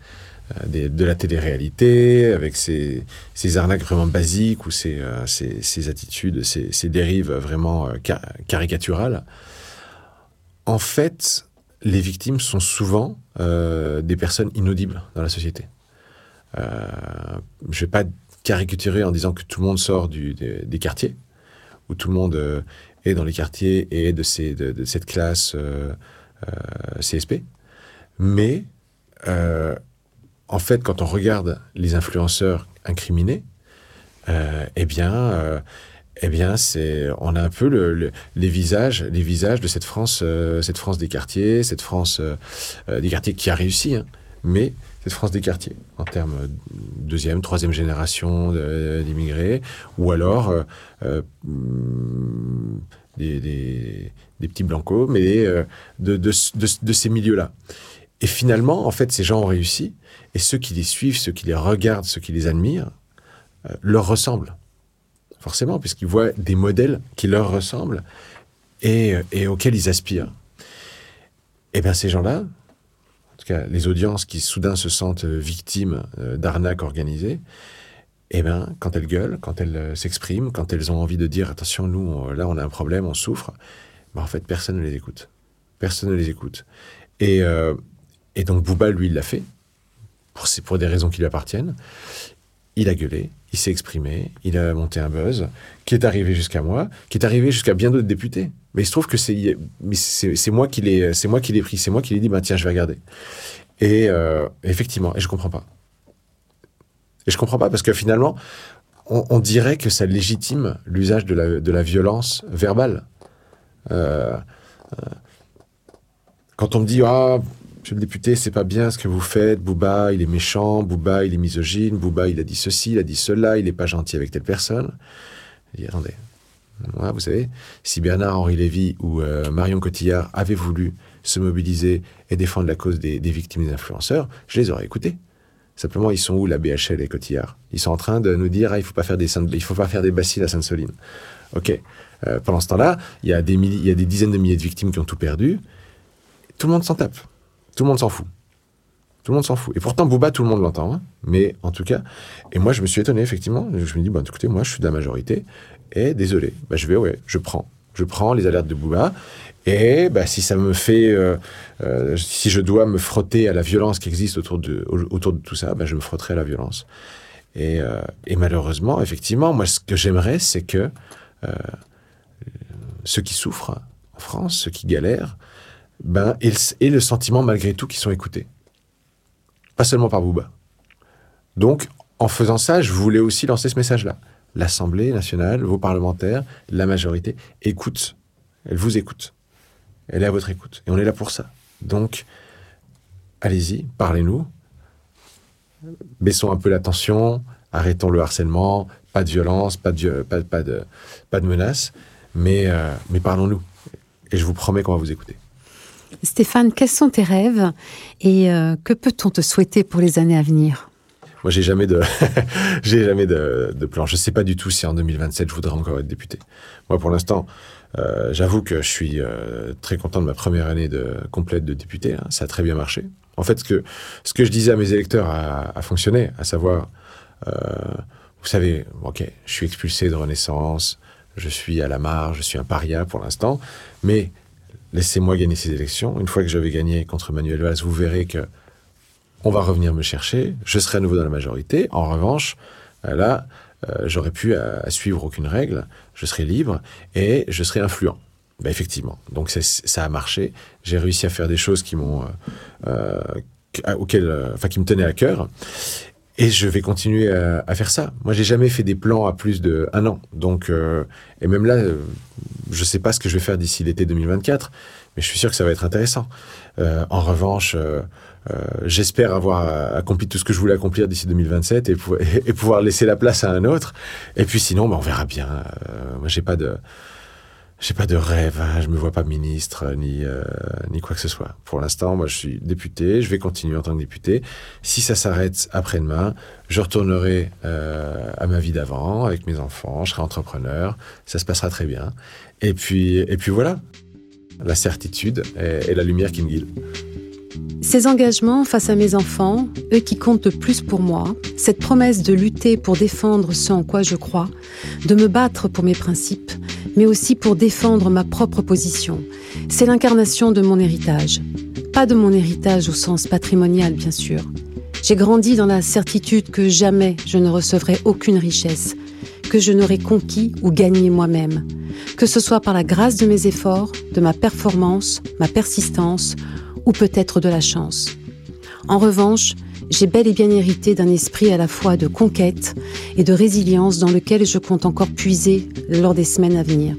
Speaker 2: de la télé-réalité, avec ces, arnaques vraiment basiques ou ces, euh, attitudes, ces, dérives vraiment caricaturales. En fait, les victimes sont souvent des personnes inaudibles dans la société. je ne vais pas caricaturer en disant que tout le monde sort des, quartiers, où tout le monde est dans les quartiers et est de, cette classe CSP, mais en fait, quand on regarde les influenceurs incriminés, euh, eh bien, euh, eh bien, c'est, on a un peu les visages, les visages de cette France, euh, cette France des quartiers, cette France des quartiers qui a réussi, hein. mais cette France des quartiers en termes deuxième, troisième génération d'immigrés, ou alors des, petits blancos, mais de, de ces milieux-là. Et finalement, en fait, ces gens ont réussi et ceux qui les suivent, ceux qui les regardent, ceux qui les admirent, euh, leur ressemblent. Forcément, puisqu'ils voient des modèles qui leur ressemblent et, euh, auxquels ils aspirent. Eh bien ces gens-là, en tout cas les audiences qui soudain se sentent victimes euh, d'arnaques organisées, eh bien, quand elles gueulent, quand elles s'expriment, quand elles ont envie de dire attention, nous, là, on a un problème, on souffre, ben, en fait, personne ne les écoute. Personne ne les écoute. Et, et donc, Bouba, lui, il l'a fait pour, pour des raisons qui lui appartiennent. Il a gueulé, il s'est exprimé, il a monté un buzz qui est arrivé jusqu'à moi, qui est arrivé jusqu'à bien d'autres députés. Mais il se trouve que c'est moi qui l'ai pris, c'est moi qui l'ai dit bah tiens je vais regarder. Et euh, effectivement, et je comprends pas. Et je comprends pas parce que finalement on, dirait que ça légitime l'usage de la, de la violence verbale. Euh, euh, quand on me dit ah Monsieur le député, c'est pas bien ce que vous faites. Bouba, il est méchant. Bouba, il est misogyne. Bouba, il a dit ceci, il a dit cela. Il n'est pas gentil avec telle personne. Je dis, attendez. vous savez, si Bernard-Henri Lévy ou euh, Marion Cotillard avaient voulu se mobiliser et défendre la cause des, victimes des influenceurs, je les aurais écoutés. Simplement, ils sont où la BHL et Cotillard? Ils sont en train de nous dire ah, il faut pas faire des il faut pas faire des baciles à Sainte-Soline. Ok. Euh, pendant ce temps-là, il y a des il y a des dizaines de milliers de victimes qui ont tout perdu. Tout le monde s'en tape. Tout le monde s'en fout. Tout le monde s'en fout. Et pourtant, Booba, tout le monde l'entend. Hein. Mais en tout cas, et moi, je me suis étonné, effectivement. Je me dis, bon, écoutez, moi, je suis de la majorité. Et désolé, bah, je vais, ouais, je prends. Je prends les alertes de Booba. Et bah, si ça me fait, euh, euh, si je dois me frotter à la violence qui existe autour de, autour de tout ça, bah, je me frotterai à la violence. Et, euh, et malheureusement, effectivement, moi, ce que j'aimerais, c'est que ceux qui souffrent en France, ceux qui galèrent, ben, et, le sentiment malgré tout qu'ils sont écoutés. Pas seulement par Bouba. Donc, en faisant ça, je voulais aussi lancer ce message-là. L'Assemblée nationale, vos parlementaires, la majorité, écoutent. Elle vous écoute. Elle est à votre écoute. Et on est là pour ça. Donc, allez-y, parlez-nous. baissons un peu la tension, arrêtons le harcèlement, pas de violence, pas de, pas, menaces, mais, euh, mais parlons-nous. Et je vous promets qu'on va vous écouter.
Speaker 1: Stéphane, quels sont tes rêves et euh, que peut-on te souhaiter pour les années à venir?
Speaker 2: Moi, j'ai jamais de, <laughs> j'ai jamais de, plan. Je sais pas du tout si en 2027 je voudrais encore être député. Moi, pour l'instant, euh, j'avoue que je suis euh, très content de ma première année de, complète de député. Hein. Ça a très bien marché. En fait, ce que, ce que je disais à mes électeurs a, a fonctionné, à savoir, vous savez, ok, je suis expulsé de Renaissance, je suis à la marge, je suis un paria pour l'instant, mais laissez-moi gagner ces élections. Une fois que je vais gagner contre Manuel Valls, vous verrez que on va revenir me chercher, je serai à nouveau dans la majorité. En revanche, là, euh, j'aurais pu à, suivre aucune règle, je serais libre et je serais influent. Ben effectivement, donc ça a marché. J'ai réussi à faire des choses qui m'ont, euh, auxquelles, enfin qui me tenaient à cœur. Et je vais continuer à, faire ça. Moi, j'ai jamais fait des plans à plus de un an. Donc, euh, et même là, euh, je sais pas ce que je vais faire d'ici l'été 2024, mais je suis sûr que ça va être intéressant. Euh, en revanche, euh, j'espère avoir accompli tout ce que je voulais accomplir d'ici 2027 et, pou <laughs> et, pouvoir laisser la place à un autre. Et puis sinon, ben, on verra bien. Moi, j'ai pas de j'ai pas de rêve, hein. je me vois pas ministre ni euh, ni quoi que ce soit. Pour l'instant, moi je suis député, je vais continuer en tant que député. Si ça s'arrête après-demain, je retournerai euh, à ma vie d'avant avec mes enfants, je serai entrepreneur, ça se passera très bien. Et puis et puis voilà, la certitude et, et la lumière qui me guide.
Speaker 1: Ces engagements face à mes enfants, eux qui comptent le plus pour moi, cette promesse de lutter pour défendre ce en quoi je crois, de me battre pour mes principes, mais aussi pour défendre ma propre position, c'est l'incarnation de mon héritage. Pas de mon héritage au sens patrimonial, bien sûr. J'ai grandi dans la certitude que jamais je ne recevrai aucune richesse, que je n'aurai conquis ou gagné moi-même, que ce soit par la grâce de mes efforts, de ma performance, ma persistance, ou peut-être de la chance. En revanche, j'ai bel et bien hérité d'un esprit à la fois de conquête et de résilience dans lequel je compte encore puiser lors des semaines à venir.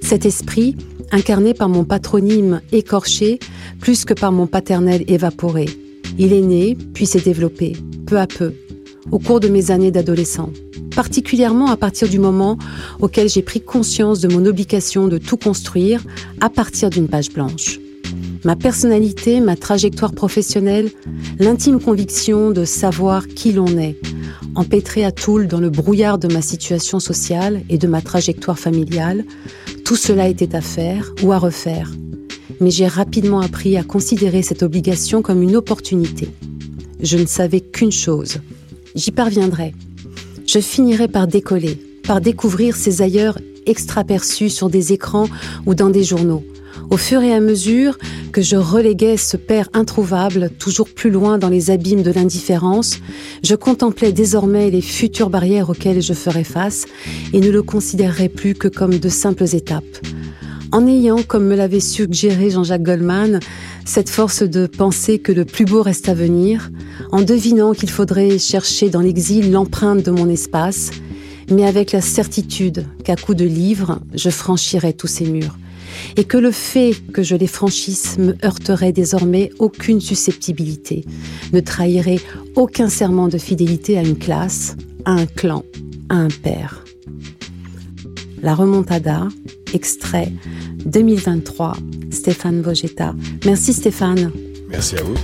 Speaker 1: Cet esprit, incarné par mon patronyme écorché plus que par mon paternel évaporé, il est né puis s'est développé, peu à peu, au cours de mes années d'adolescent, particulièrement à partir du moment auquel j'ai pris conscience de mon obligation de tout construire à partir d'une page blanche ma personnalité, ma trajectoire professionnelle, l'intime conviction de savoir qui l'on est, empêtré à Toul dans le brouillard de ma situation sociale et de ma trajectoire familiale, tout cela était à faire ou à refaire. Mais j'ai rapidement appris à considérer cette obligation comme une opportunité. Je ne savais qu'une chose. J'y parviendrai. Je finirai par décoller, par découvrir ces ailleurs extraperçus sur des écrans ou dans des journaux au fur et à mesure que je reléguais ce père introuvable toujours plus loin dans les abîmes de l'indifférence, je contemplais désormais les futures barrières auxquelles je ferais face et ne le considérerais plus que comme de simples étapes. En ayant, comme me l'avait suggéré Jean-Jacques Goldman, cette force de penser que le plus beau reste à venir, en devinant qu'il faudrait chercher dans l'exil l'empreinte de mon espace, mais avec la certitude qu'à coup de livres, je franchirais tous ces murs et que le fait que je les franchisse me heurterait désormais aucune susceptibilité, ne trahirait aucun serment de fidélité à une classe, à un clan, à un père. La remontada, extrait 2023, Stéphane Vogetta. Merci Stéphane.
Speaker 2: Merci à vous.